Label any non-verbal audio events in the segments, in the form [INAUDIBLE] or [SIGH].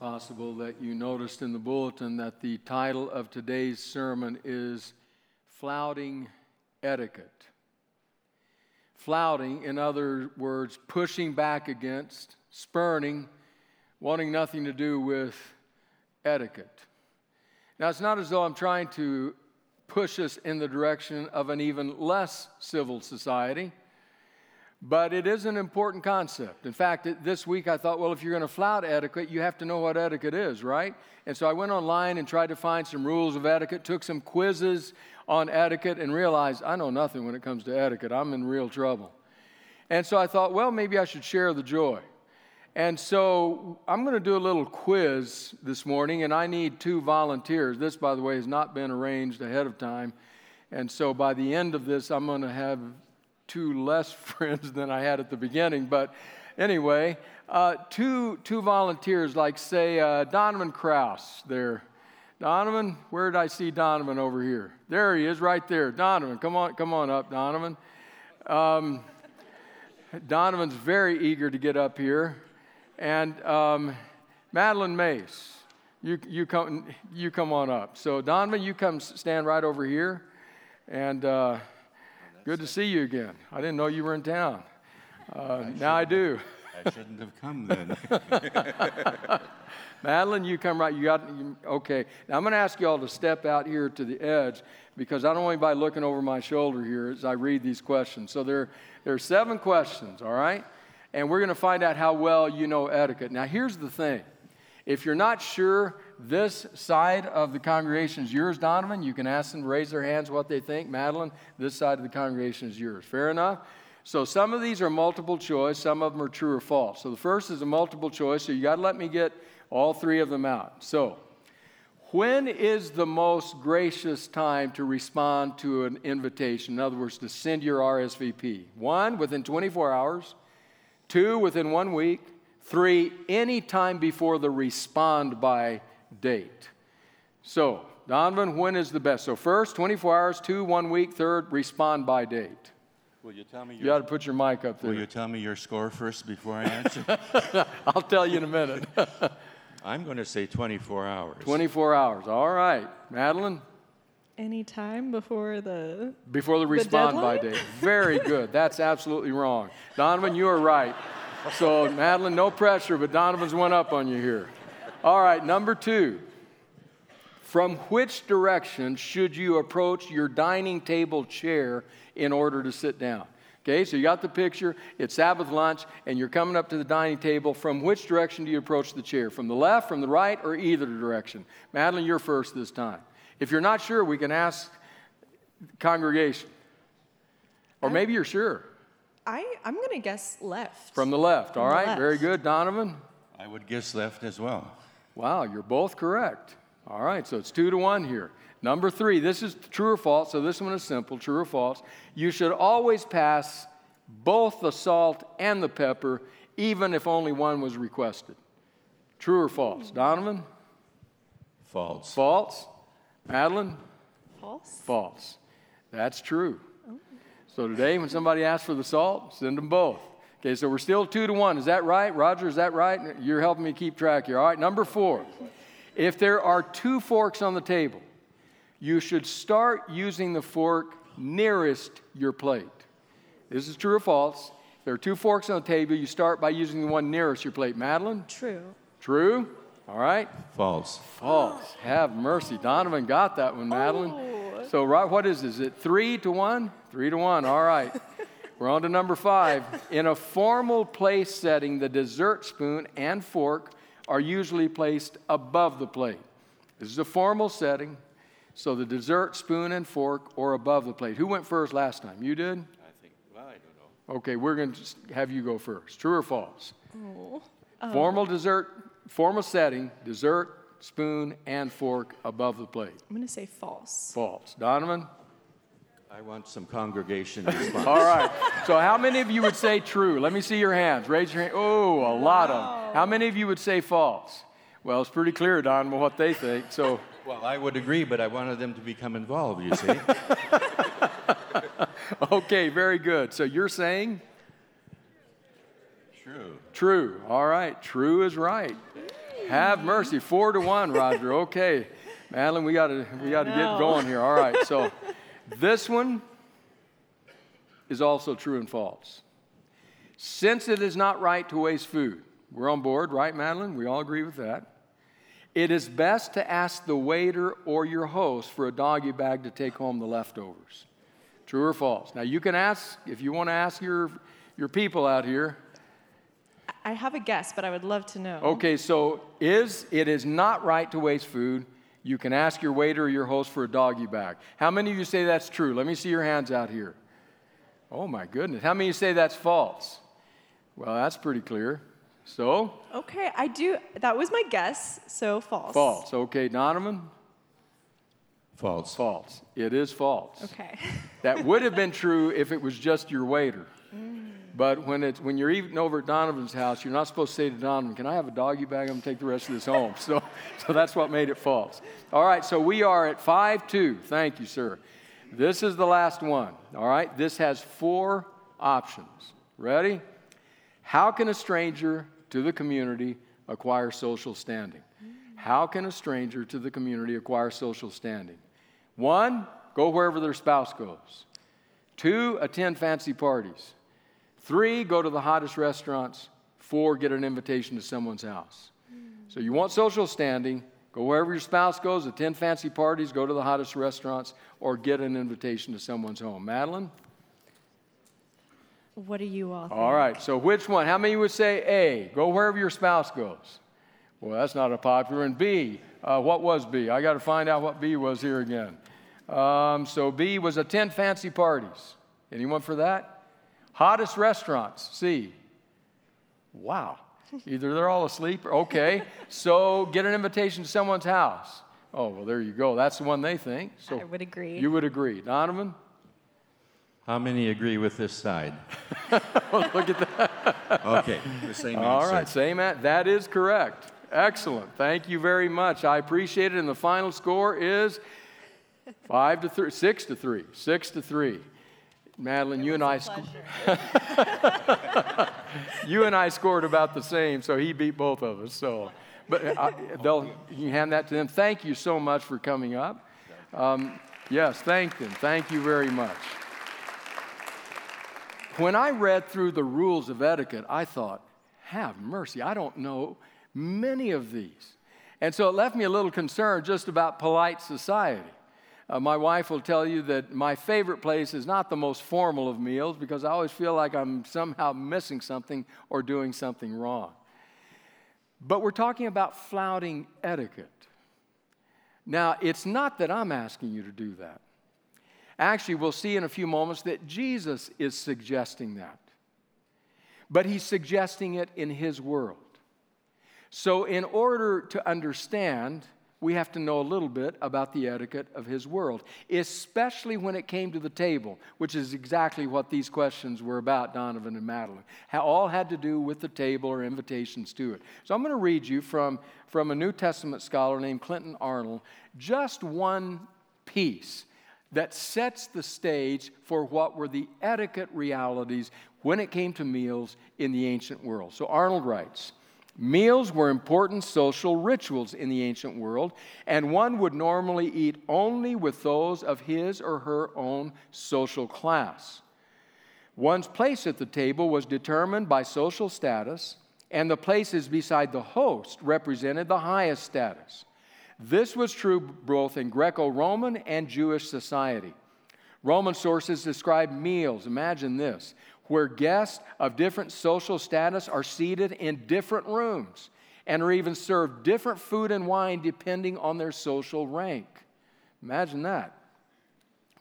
Possible that you noticed in the bulletin that the title of today's sermon is Flouting Etiquette. Flouting, in other words, pushing back against, spurning, wanting nothing to do with etiquette. Now, it's not as though I'm trying to push us in the direction of an even less civil society, but it is an important concept. In fact, this week I thought, well, if you're going to flout etiquette, you have to know what etiquette is, right? And so I went online and tried to find some rules of etiquette, took some quizzes on etiquette, and realized I know nothing when it comes to etiquette. I'm in real trouble. And so I thought, well, maybe I should share the joy. And so I'm going to do a little quiz this morning, and I need two volunteers. This, by the way, has not been arranged ahead of time. And so by the end of this, I'm going to have two less [LAUGHS] friends than I had at the beginning. But anyway, uh, two, two volunteers, like, say, uh, Donovan Kraus there. Donovan, where did I see Donovan over here? There he is, right there. Donovan, come on, come on up, Donovan. Um, Donovan's very eager to get up here. And um, Madeline Mace, you, you, come, you come on up. So, Donovan, you come stand right over here. And uh, good to see you again. I didn't know you were in town. Uh, I now I do. I shouldn't have come then. [LAUGHS] Madeline, you come right. You got you, okay. Now I'm going to ask you all to step out here to the edge because I don't want anybody looking over my shoulder here as I read these questions. So there, there are seven questions. All right and we're going to find out how well you know etiquette. Now, here's the thing if you're not sure this side of the congregation is yours, Donovan, you can ask them to raise their hands what they think. Madeline, this side of the congregation is yours. Fair enough? So some of these are multiple choice, some of them are true or false. So the first is a multiple choice, so you got to let me get all three of them out. So, when is the most gracious time to respond to an invitation? In other words, to send your RSVP? One, within 24 hours. Two, within one week. Three, any time before the respond by date. So, Donovan, when is the best? So, first, 24 hours. Two, one week. Third, respond by date. Will you tell me? Your, you got to put your mic up there. Will you tell me your score first before I [LAUGHS] answer? I'll tell you in a minute. [LAUGHS] I'm going to say 24 hours. 24 hours. All right. Madeline? Any time before the before the respond the by date. Very good. That's absolutely wrong. Donovan, you are right. So Madeline, no pressure, but Donovan's one up on you here. All right, number two. From which direction should you approach your dining table chair in order to sit down? Okay, so you got the picture. It's Sabbath lunch, and you're coming up to the dining table. From which direction do you approach the chair? From the left, from the right, or either direction? Madeline, you're first this time. If you're not sure, we can ask congregation. Or maybe you're sure. I, I'm going to guess left. From the left. From All right. left. Very good. Donovan? I would guess left as well. Wow, you're both correct. All right, so it's two to one here. Number three, this is true or false, so this one is simple true or false. You should always pass both the salt and the pepper, even if only one was requested. True or false? Hmm. Donovan? False. False. Madeline? False. False. That's true. Oh. So today, when somebody asks for the salt, send them both. Okay, so we're still two to one. Is that right? Roger, is that right? You're helping me keep track here. All right, number four. If there are two forks on the table, you should start using the fork nearest your plate. This is true or false. If there are two forks on the table, you start by using the one nearest your plate. Madeline? True. True? All right. False. False. Have mercy. Donovan got that one, Madeline. Oh. So, right, what is this? Is it three to one? Three to one. All right. We're on to number five. In a formal place setting, the dessert spoon and fork are usually placed above the plate. This is a formal setting, so the dessert spoon and fork are above the plate. Who went first last time? You did? I think, well, I don't know. Okay, we're going to have you go first. True or false? Oh. Um. Formal dessert, formal setting, dessert, spoon, and fork above the plate. I'm going to say false. False. Donovan? I want some congregation [LAUGHS] response. All right. So, how many of you would say true? Let me see your hands. Raise your hand. Oh, a lot of them. How many of you would say false? Well, it's pretty clear, Don, what they think. So, [LAUGHS] Well, I would agree, but I wanted them to become involved, you see. [LAUGHS] okay, very good. So, you're saying True. true. All right. True is right. Have mercy. Four to one, Roger. Okay. Madeline, we got to we got to get going here. All right. So, this one is also true and false. Since it is not right to waste food, we're on board, right, Madeline? We all agree with that. It is best to ask the waiter or your host for a doggy bag to take home the leftovers. True or false? Now, you can ask, if you want to ask your, your people out here, I have a guess, but I would love to know. Okay, so is it is not right to waste food. You can ask your waiter or your host for a doggy bag. How many of you say that's true? Let me see your hands out here. Oh my goodness. How many of you say that's false? Well, that's pretty clear. So, Okay, I do. That was my guess, so false. false. Okay, Donovan? False. False. It is false. Okay. That would have [LAUGHS] been true if it was just your waiter. Mm. But when, it's, when you're eating over at Donovan's house, you're not supposed to say to Donovan, Can I have a doggy bag? I'm going to take the rest of this home. [LAUGHS] So, so that's what made it false. All right, so we are at 5 2. Thank you, sir. This is the last one. All right, this has four options. Ready? How can a stranger to the community acquire social standing? How can a stranger to the community acquire social standing? One, go wherever their spouse goes. Two, attend fancy parties. Three, go to the hottest restaurants. Four, get an invitation to someone's house. So you want social standing, go wherever your spouse goes, attend fancy parties, go to the hottest restaurants, or get an invitation to someone's home. Madeline? What do you all think? All right, so which one? How many would say A, go wherever your spouse goes? Well, that's not a popular. And B, uh, what was B? I got to find out what B was here again. Um, so B was attend fancy parties. Anyone for that? Hottest restaurants. C. Wow. Either they're all asleep or okay. So get an invitation to someone's house. Oh, well, there you go. That's the one they think. So I would agree. you would agree. Donovan? How many agree with this side? [LAUGHS] Look at that. Okay, the same All answer. right, same at that is correct. Excellent. Thank you very much. I appreciate it. And the final score is five to three, six to three, six to three. Madeline, you and I, sc- [LAUGHS] you and I scored about the same, so he beat both of us. So, but uh, they'll you hand that to them. Thank you so much for coming up. Um, yes, thank them. Thank you very much. When I read through the rules of etiquette, I thought, have mercy, I don't know many of these. And so it left me a little concerned just about polite society. Uh, my wife will tell you that my favorite place is not the most formal of meals because I always feel like I'm somehow missing something or doing something wrong. But we're talking about flouting etiquette. Now, it's not that I'm asking you to do that. Actually, we'll see in a few moments that Jesus is suggesting that. But he's suggesting it in his world. So, in order to understand, we have to know a little bit about the etiquette of his world, especially when it came to the table, which is exactly what these questions were about, Donovan and Madeline. All had to do with the table or invitations to it. So I'm going to read you from, from a New Testament scholar named Clinton Arnold just one piece that sets the stage for what were the etiquette realities when it came to meals in the ancient world. So Arnold writes, Meals were important social rituals in the ancient world, and one would normally eat only with those of his or her own social class. One's place at the table was determined by social status, and the places beside the host represented the highest status. This was true both in Greco Roman and Jewish society. Roman sources describe meals, imagine this, where guests of different social status are seated in different rooms and are even served different food and wine depending on their social rank. Imagine that.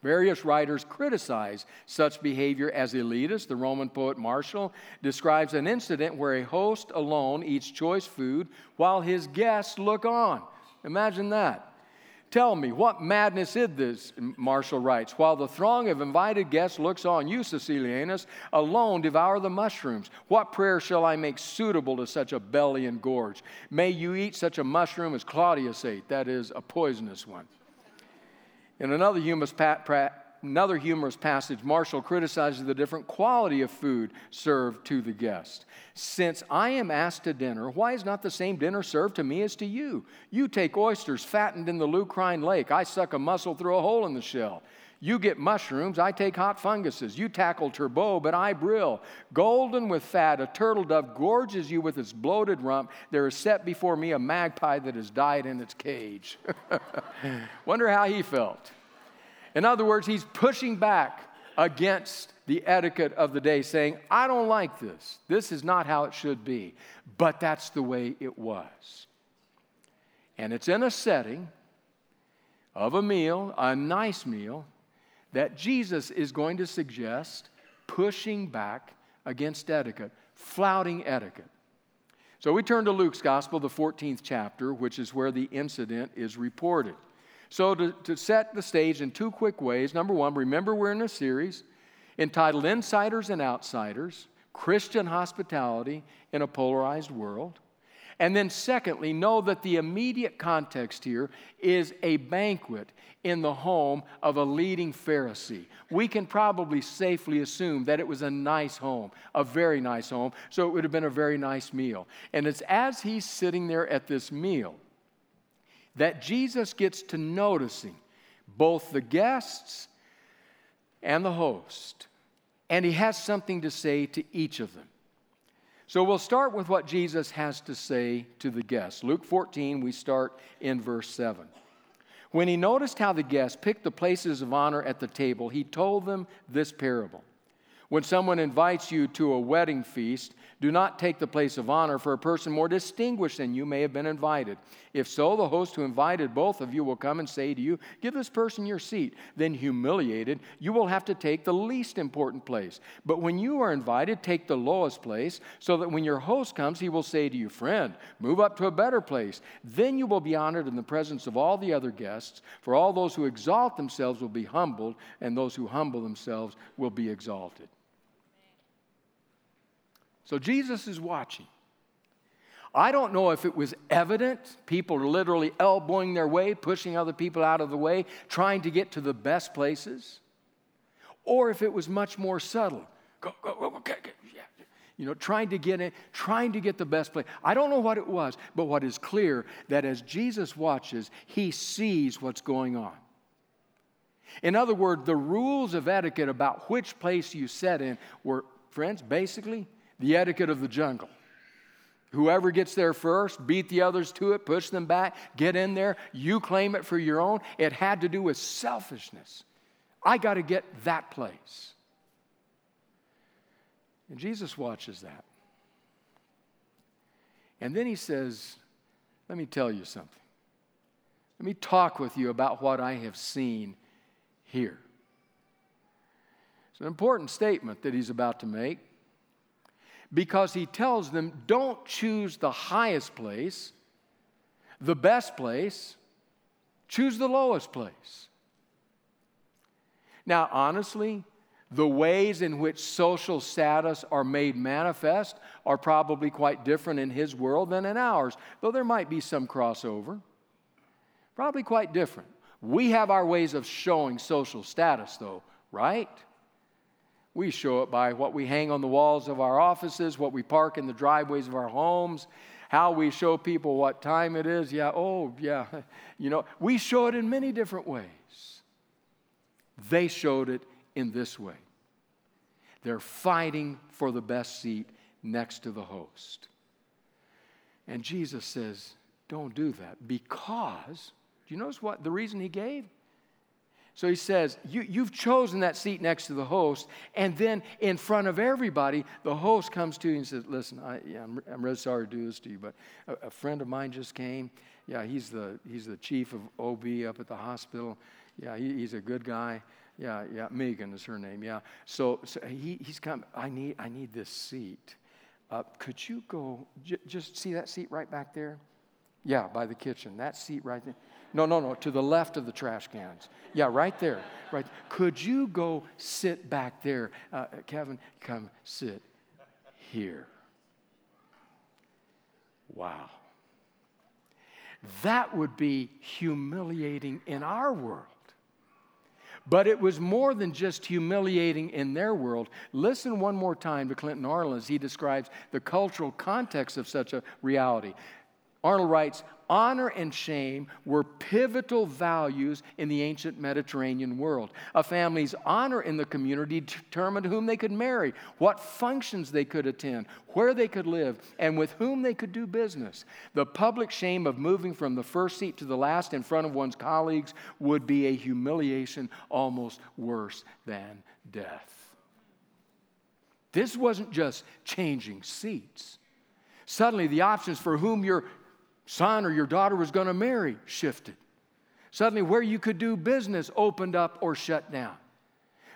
Various writers criticize such behavior as elitist. The Roman poet Martial describes an incident where a host alone eats choice food while his guests look on. Imagine that. Tell me, what madness is this? Martial writes. While the throng of invited guests looks on, you, Caecilianus, alone devour the mushrooms. What prayer shall I make suitable to such a belly and gorge? May you eat such a mushroom as Claudius ate, that is, a poisonous one. In another humorous, another humorous passage, Martial criticizes the different quality of food served to the guest. Since I am asked to dinner, why is not the same dinner served to me as to you? You take oysters fattened in the Lucrine lake. I suck a mussel through a hole in the shell. You get mushrooms, I take hot funguses. You tackle turbot, but I brill. Golden with fat, a turtle dove gorges you with its bloated rump. There is set before me a magpie that has died in its cage. [LAUGHS] Wonder how he felt. In other words, he's pushing back against the etiquette of the day, saying, I don't like this. This is not how it should be. But that's the way it was. And it's in a setting of a meal, a nice meal, that Jesus is going to suggest pushing back against etiquette, flouting etiquette. So we turn to Luke's Gospel, the 14th chapter, which is where the incident is reported. So, to, to set the stage in two quick ways number one, remember we're in a series entitled Insiders and Outsiders Christian Hospitality in a Polarized World. And then, secondly, know that the immediate context here is a banquet in the home of a leading Pharisee. We can probably safely assume that it was a nice home, a very nice home, so it would have been a very nice meal. And it's as he's sitting there at this meal that Jesus gets to noticing both the guests and the host. And he has something to say to each of them. So we'll start with what Jesus has to say to the guests. Luke 14, we start in verse 7. When he noticed how the guests picked the places of honor at the table, he told them this parable. When someone invites you to a wedding feast, do not take the place of honor, for a person more distinguished than you may have been invited. If so, the host who invited both of you will come and say to you, Give this person your seat. Then, humiliated, you will have to take the least important place. But when you are invited, take the lowest place, so that when your host comes, he will say to you, Friend, move up to a better place. Then you will be honored in the presence of all the other guests, for all those who exalt themselves will be humbled, and those who humble themselves will be exalted. So Jesus is watching. I don't know if it was evident, people are literally elbowing their way, pushing other people out of the way, trying to get to the best places, or if it was much more subtle. Go, go, go, go, yeah. You know, trying to get in, trying to get the best place. I don't know what it was, but what is clear that as Jesus watches, he sees what's going on. In other words, the rules of etiquette about which place you set in were, friends, basically the etiquette of the jungle. Whoever gets there first, beat the others to it, push them back, get in there, you claim it for your own. It had to do with selfishness. I got to get that place. And Jesus watches that. And then he says, Let me tell you something. Let me talk with you about what I have seen here. It's an important statement that he's about to make because he tells them don't choose the highest place, the best place, choose the lowest place. Now, honestly, the ways in which social status are made manifest are probably quite different in his world than in ours, though there might be some crossover. Probably quite different. We have our ways of showing social status, though, right? We show it by what we hang on the walls of our offices, what we park in the driveways of our homes, how we show people what time it is. Yeah, oh, yeah. [LAUGHS] You know, we show it in many different ways. They showed it in this way. They're fighting for the best seat next to the host. And Jesus says, don't do that because, do you notice what the reason he gave? So he says, you, have chosen that seat next to the host, and then in front of everybody, the host comes to you and says, Listen, I, yeah, I'm, I'm really sorry to do this to you, but a, a, friend of mine just came. Yeah, he's the, he's the chief of OB up at the hospital. Yeah, he, he's a good guy. Yeah, yeah, Megan is her name. Yeah. So, so he, he's come. I need, I need this seat. Uh, could you go, j- just see that seat right back there? Yeah, by the kitchen. That seat right there. No, no, no, to the left of the trash cans. Yeah, right there. Right. Could you go sit back there? Uh, Kevin, come sit here. Wow. That would be humiliating in our world. But it was more than just humiliating in their world. Listen one more time to Clinton Arnold as he describes the cultural context of such a reality. Arnold writes, honor and shame were pivotal values in the ancient Mediterranean world. A family's honor in the community determined whom they could marry, what functions they could attend, where they could live, and with whom they could do business. The public shame of moving from the first seat to the last in front of one's colleagues would be a humiliation almost worse than death. This wasn't just changing seats. Suddenly, the options for whom you're son or your daughter was going to marry shifted. Suddenly, where you could do business opened up or shut down.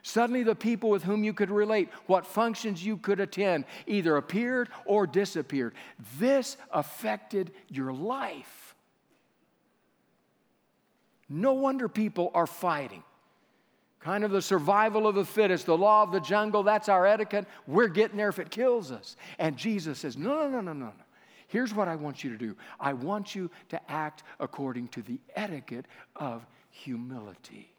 Suddenly, the people with whom you could relate, what functions you could attend, either appeared or disappeared. This affected your life. No wonder people are fighting. Kind of the survival of the fittest, the law of the jungle, that's our etiquette. We're getting there if it kills us. And Jesus says, No, no, no, no, no, no. Here's what I want you to do I want you to act according to the etiquette of humility.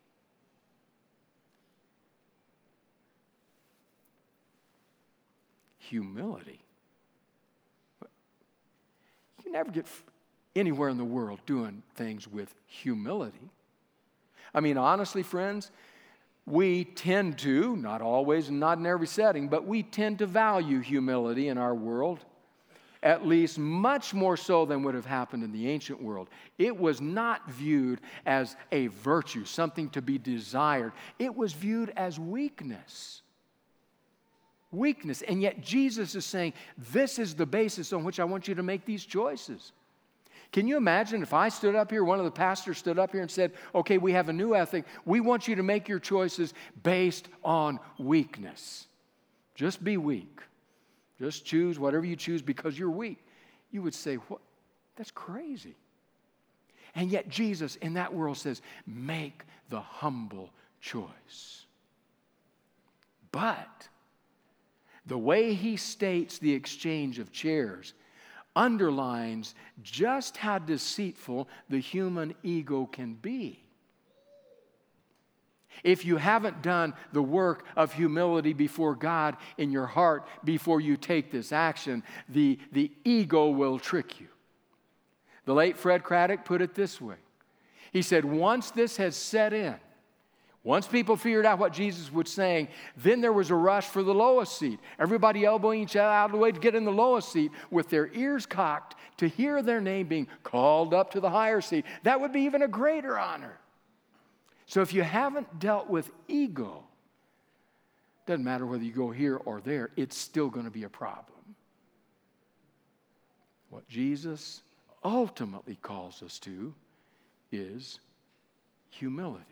Humility. You never get anywhere in the world doing things with humility. I mean, honestly, friends, we tend to, not always and not in every setting, but we tend to value humility in our world at least much more so than would have happened in the ancient world. It was not viewed as a virtue, something to be desired, it was viewed as weakness. Weakness. And yet Jesus is saying, This is the basis on which I want you to make these choices. Can you imagine if I stood up here, one of the pastors stood up here and said, Okay, we have a new ethic. We want you to make your choices based on weakness. Just be weak. Just choose whatever you choose because you're weak. You would say, What? That's crazy. And yet, Jesus in that world says, Make the humble choice. But the way he states the exchange of chairs underlines just how deceitful the human ego can be. If you haven't done the work of humility before God in your heart before you take this action, the, the ego will trick you. The late Fred Craddock put it this way He said, Once this has set in, once people figured out what Jesus was saying, then there was a rush for the lowest seat. Everybody elbowing each other out of the way to get in the lowest seat with their ears cocked to hear their name being called up to the higher seat. That would be even a greater honor. So if you haven't dealt with ego, doesn't matter whether you go here or there, it's still going to be a problem. What Jesus ultimately calls us to is humility.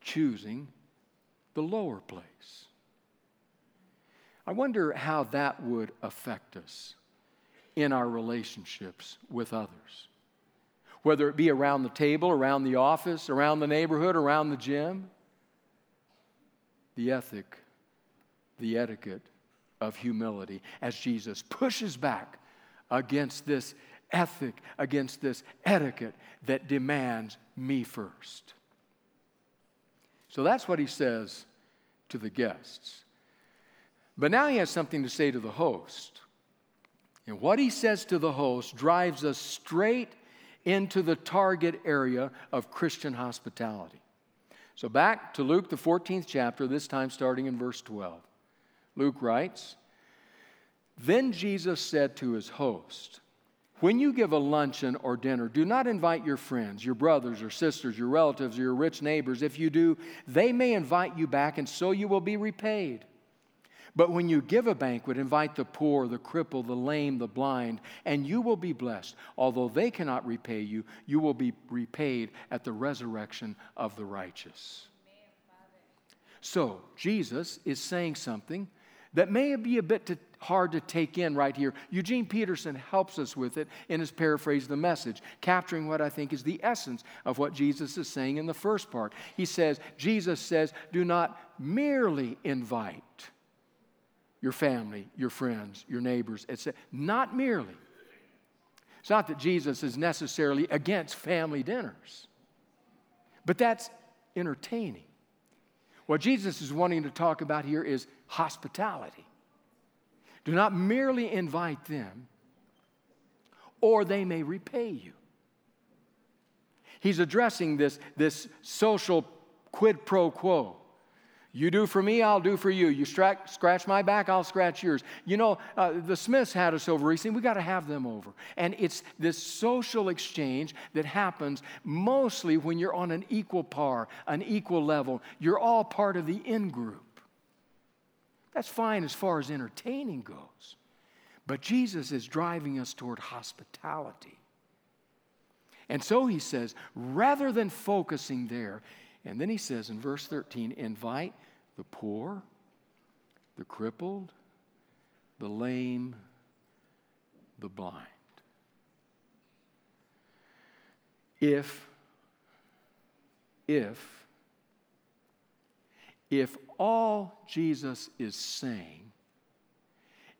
Choosing the lower place. I wonder how that would affect us in our relationships with others whether it be around the table, around the office, around the neighborhood, around the gym. The ethic, the etiquette of humility as Jesus pushes back against this ethic, against this etiquette that demands me first. So that's what he says to the guests. But now he has something to say to the host. And what he says to the host drives us straight into the target area of Christian hospitality. So back to Luke, the 14th chapter, this time starting in verse 12. Luke writes Then Jesus said to his host, When you give a luncheon or dinner, do not invite your friends, your brothers or sisters, your relatives, or your rich neighbors. If you do, they may invite you back, and so you will be repaid. But when you give a banquet, invite the poor, the crippled, the lame, the blind, and you will be blessed. Although they cannot repay you, you will be repaid at the resurrection of the righteous. So, Jesus is saying something that may be a bit hard to take in right here. Eugene Peterson helps us with it in his paraphrase the message, capturing what I think is the essence of what Jesus is saying in the first part. He says, Jesus says, do not merely invite your family, your friends, your neighbors, etc. Not merely. It's not that Jesus is necessarily against family dinners, but that's entertaining. What Jesus is wanting to talk about here is hospitality. Do not merely invite them, or they may repay you. He's addressing this, this social quid pro quo. You do for me, I'll do for you. You scratch my back, I'll scratch yours. You know, uh, the Smiths had us over recently. We got to have them over. And it's this social exchange that happens mostly when you're on an equal par, an equal level. You're all part of the in group. That's fine as far as entertaining goes. But Jesus is driving us toward hospitality. And so he says, rather than focusing there, and then he says in verse 13, invite the poor, the crippled, the lame, the blind. If, if, if all Jesus is saying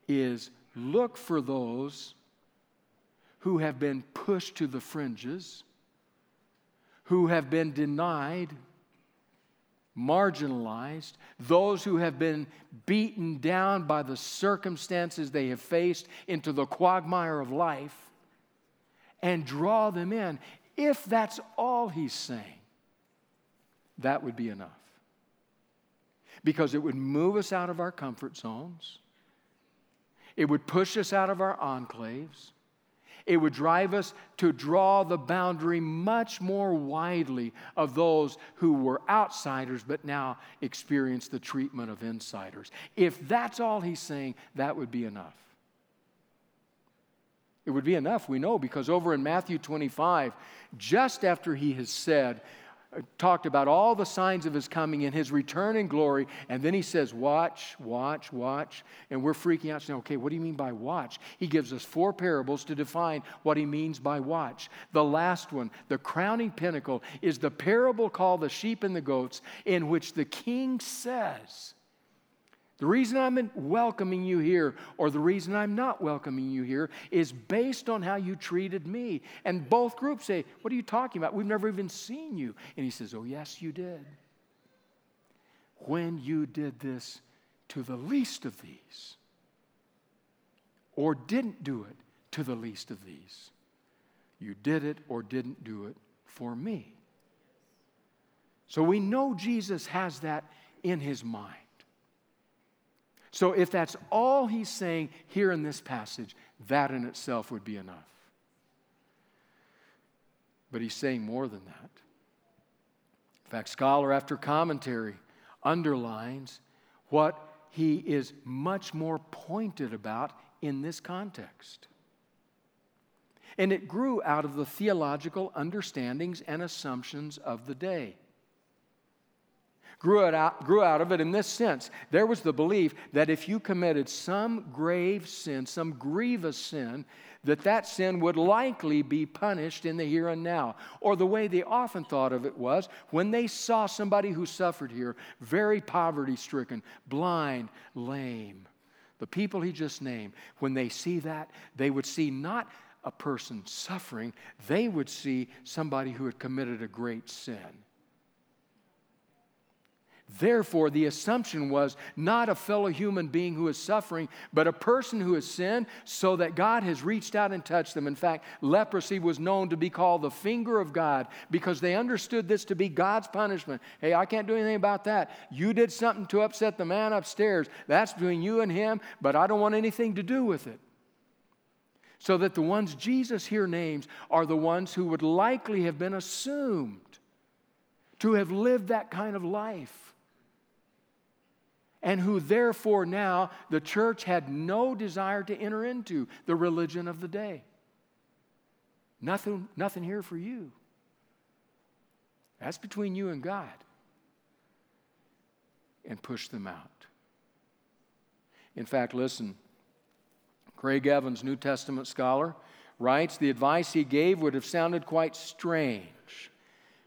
is look for those who have been pushed to the fringes, who have been denied marginalized, those who have been beaten down by the circumstances they have faced into the quagmire of life, and draw them in. If that's all he's saying, that would be enough. Because it would move us out of our comfort zones, it would push us out of our enclaves, it would drive us to draw the boundary much more widely of those who were outsiders but now experience the treatment of insiders. If that's all he's saying, that would be enough. It would be enough, we know, because over in Matthew 25, just after he has said, talked about all the signs of his coming and his return in glory. And then he says, Watch, watch, watch. And we're freaking out saying, Okay, what do you mean by watch? He gives us four parables to define what he means by watch. The last one, the crowning pinnacle, is the parable called the sheep and the goats, in which the king says, the reason I'm welcoming you here, or the reason I'm not welcoming you here, is based on how you treated me. And both groups say, What are you talking about? We've never even seen you. And he says, Oh, yes, you did. When you did this to the least of these, or didn't do it to the least of these, you did it or didn't do it for me. So we know Jesus has that in his mind. So, if that's all he's saying here in this passage, that in itself would be enough. But he's saying more than that. In fact, scholar after commentary underlines what he is much more pointed about in this context. And it grew out of the theological understandings and assumptions of the day grew, out, grew out of it in this sense. There was the belief that if you committed some grave sin, some grievous sin, that that sin would likely be punished in the here and now. Or the way they often thought of it was when they saw somebody who suffered here, very poverty stricken, blind, lame, the people he just named, when they see that, they would see not a person suffering, they would see somebody who had committed a great sin. Therefore, the assumption was not a fellow human being who is suffering, but a person who has sinned, so that God has reached out and touched them. In fact, leprosy was known to be called the finger of God because they understood this to be God's punishment. Hey, I can't do anything about that. You did something to upset the man upstairs. That's between you and him, but I don't want anything to do with it. So that the ones Jesus here names are the ones who would likely have been assumed to have lived that kind of life. And who, therefore, now the church had no desire to enter into the religion of the day. Nothing, nothing here for you. That's between you and God. And push them out. In fact, listen, Craig Evans, New Testament scholar, writes the advice he gave would have sounded quite strange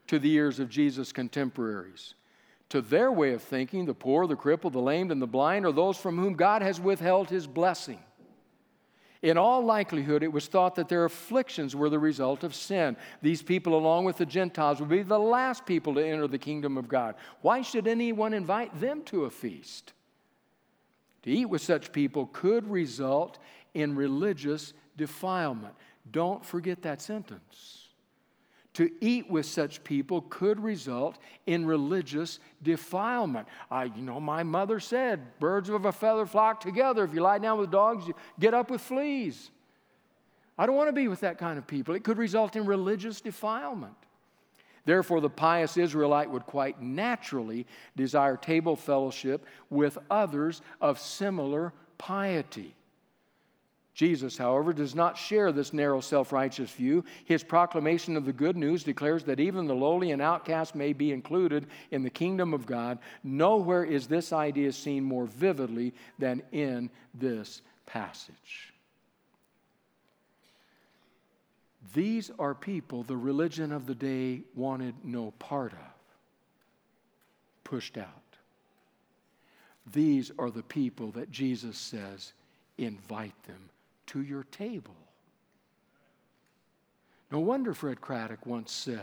to the ears of Jesus' contemporaries. To their way of thinking, the poor, the crippled, the lamed, and the blind are those from whom God has withheld his blessing. In all likelihood, it was thought that their afflictions were the result of sin. These people, along with the Gentiles, would be the last people to enter the kingdom of God. Why should anyone invite them to a feast? To eat with such people could result in religious defilement. Don't forget that sentence to eat with such people could result in religious defilement. I, you know, my mother said, birds of a feather flock together. If you lie down with dogs, you get up with fleas. I don't want to be with that kind of people. It could result in religious defilement. Therefore, the pious Israelite would quite naturally desire table fellowship with others of similar piety. Jesus, however, does not share this narrow, self righteous view. His proclamation of the good news declares that even the lowly and outcast may be included in the kingdom of God. Nowhere is this idea seen more vividly than in this passage. These are people the religion of the day wanted no part of, pushed out. These are the people that Jesus says, invite them to your table. No wonder Fred Craddock once said,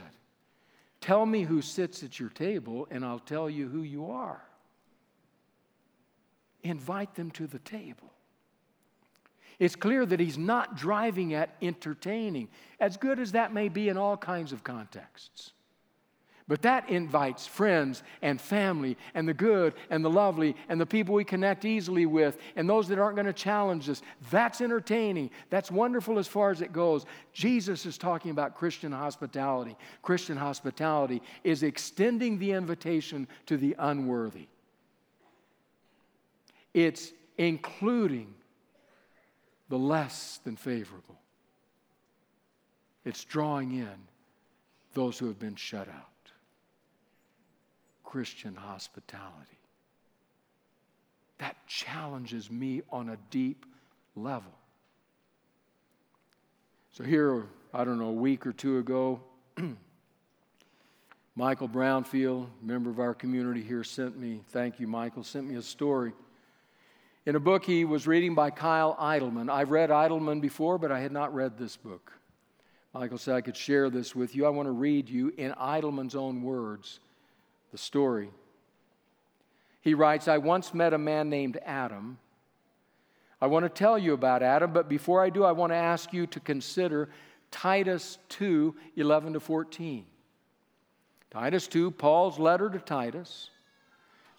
Tell me who sits at your table, and I'll tell you who you are. Invite them to the table. It's clear that he's not driving at entertaining, as good as that may be in all kinds of contexts. But that invites friends and family and the good and the lovely and the people we connect easily with and those that aren't going to challenge us. That's entertaining. That's wonderful as far as it goes. Jesus is talking about Christian hospitality. Christian hospitality is extending the invitation to the unworthy, it's including the less than favorable, it's drawing in those who have been shut out. Christian hospitality. That challenges me on a deep level. So, here, I don't know, a week or two ago, [CLEARS THROAT] Michael Brownfield, member of our community here, sent me, thank you, Michael, sent me a story. In a book he was reading by Kyle Idleman. I've read Idleman before, but I had not read this book. Michael said I could share this with you. I want to read you in Idleman's own words the story. He writes I once met a man named Adam. I want to tell you about Adam, but before I do, I want to ask you to consider Titus 2 11 to 14. Titus 2, Paul's letter to Titus.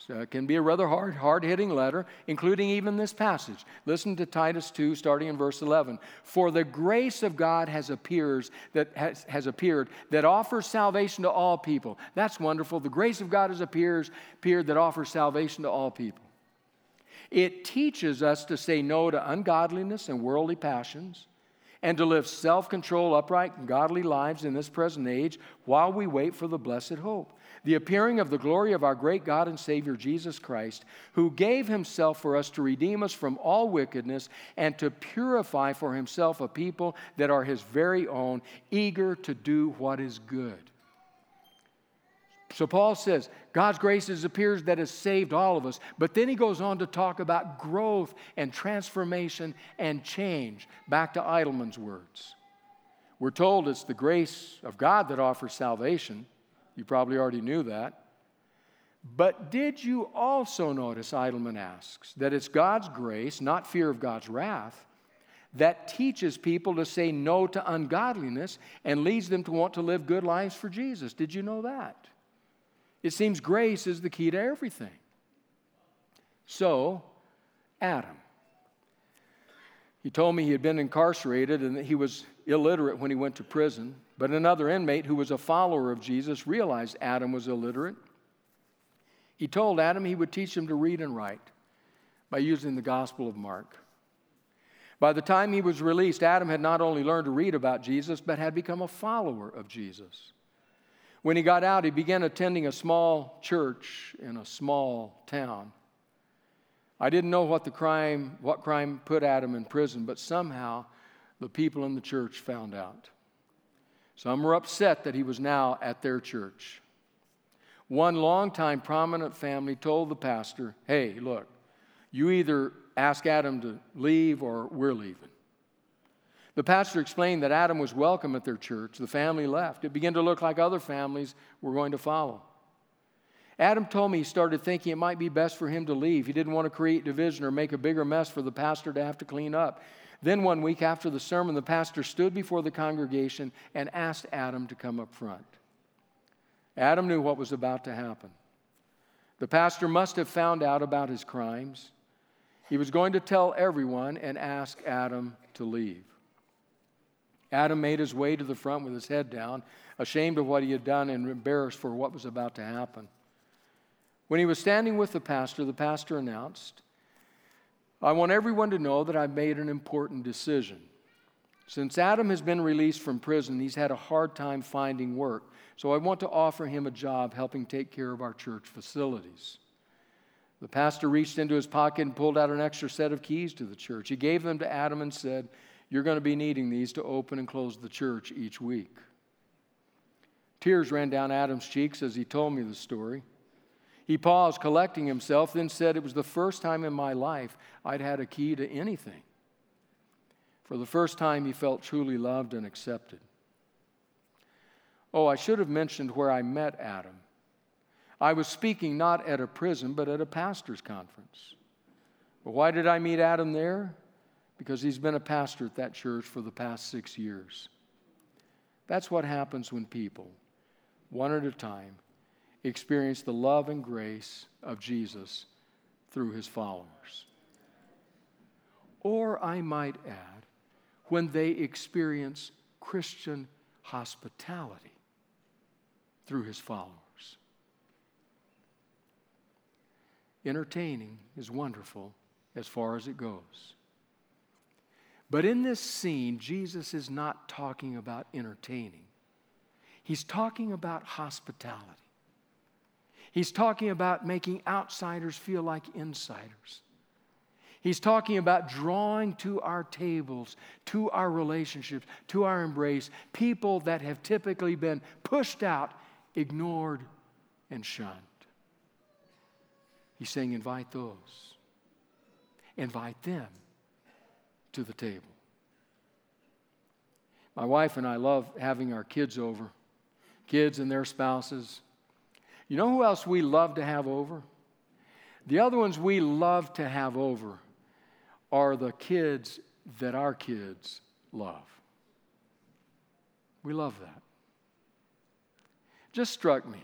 So it can be a rather hard, hard hitting letter, including even this passage. Listen to Titus 2, starting in verse 11. For the grace of God has, appears, that has, has appeared that offers salvation to all people. That's wonderful. The grace of God has appears, appeared that offers salvation to all people. It teaches us to say no to ungodliness and worldly passions and to live self control, upright, and godly lives in this present age while we wait for the blessed hope the appearing of the glory of our great God and Savior Jesus Christ, who gave himself for us to redeem us from all wickedness and to purify for himself a people that are his very own, eager to do what is good. So Paul says, God's grace is appears that has saved all of us. But then he goes on to talk about growth and transformation and change. Back to Idleman's words. We're told it's the grace of God that offers salvation. You probably already knew that. But did you also notice, Idleman asks, that it's God's grace, not fear of God's wrath, that teaches people to say no to ungodliness and leads them to want to live good lives for Jesus? Did you know that? It seems grace is the key to everything. So, Adam. He told me he had been incarcerated and that he was illiterate when he went to prison. But another inmate who was a follower of Jesus realized Adam was illiterate. He told Adam he would teach him to read and write by using the Gospel of Mark. By the time he was released, Adam had not only learned to read about Jesus, but had become a follower of Jesus. When he got out, he began attending a small church in a small town. I didn't know what the crime, what crime put Adam in prison, but somehow the people in the church found out. Some were upset that he was now at their church. One longtime prominent family told the pastor, Hey, look, you either ask Adam to leave or we're leaving. The pastor explained that Adam was welcome at their church. The family left. It began to look like other families were going to follow. Adam told me he started thinking it might be best for him to leave. He didn't want to create division or make a bigger mess for the pastor to have to clean up. Then, one week after the sermon, the pastor stood before the congregation and asked Adam to come up front. Adam knew what was about to happen. The pastor must have found out about his crimes. He was going to tell everyone and ask Adam to leave. Adam made his way to the front with his head down, ashamed of what he had done and embarrassed for what was about to happen. When he was standing with the pastor, the pastor announced, I want everyone to know that I've made an important decision. Since Adam has been released from prison, he's had a hard time finding work. So I want to offer him a job helping take care of our church facilities. The pastor reached into his pocket and pulled out an extra set of keys to the church. He gave them to Adam and said, You're going to be needing these to open and close the church each week. Tears ran down Adam's cheeks as he told me the story. He paused, collecting himself, then said, It was the first time in my life I'd had a key to anything. For the first time, he felt truly loved and accepted. Oh, I should have mentioned where I met Adam. I was speaking not at a prison, but at a pastor's conference. But why did I meet Adam there? Because he's been a pastor at that church for the past six years. That's what happens when people, one at a time, experience the love and grace of Jesus through his followers. Or I might add, when they experience Christian hospitality through his followers. Entertaining is wonderful as far as it goes. But in this scene, Jesus is not talking about entertaining, he's talking about hospitality. He's talking about making outsiders feel like insiders. He's talking about drawing to our tables, to our relationships, to our embrace, people that have typically been pushed out, ignored, and shunned. He's saying, invite those, invite them to the table. My wife and I love having our kids over, kids and their spouses. You know who else we love to have over? The other ones we love to have over are the kids that our kids love. We love that. Just struck me.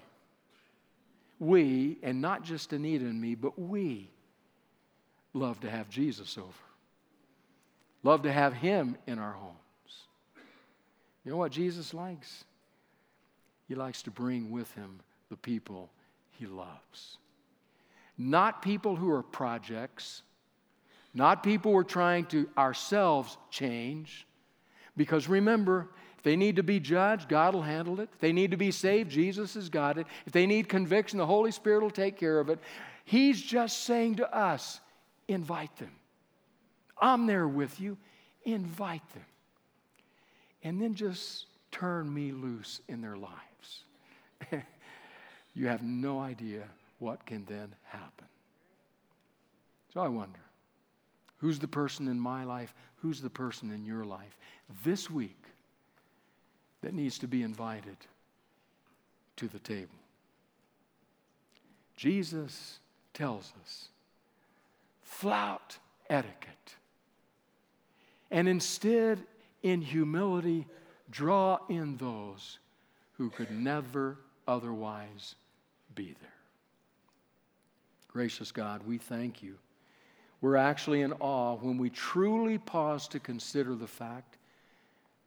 We, and not just Anita and me, but we love to have Jesus over. Love to have Him in our homes. You know what Jesus likes? He likes to bring with Him the people he loves. Not people who are projects, not people we're trying to ourselves change. Because remember, if they need to be judged, God will handle it. If they need to be saved, Jesus has got it. If they need conviction, the Holy Spirit will take care of it. He's just saying to us, invite them. I'm there with you. Invite them. And then just turn me loose in their lives. [LAUGHS] you have no idea what can then happen. So I wonder who's the person in my life? Who's the person in your life this week that needs to be invited to the table? Jesus tells us flout etiquette. And instead, in humility, draw in those who could never otherwise be there. Gracious God, we thank you. We're actually in awe when we truly pause to consider the fact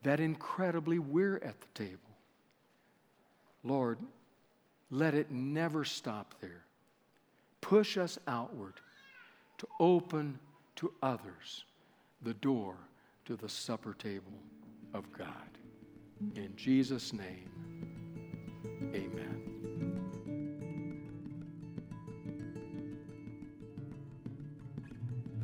that incredibly we're at the table. Lord, let it never stop there. Push us outward to open to others the door to the supper table of God. In Jesus' name, amen.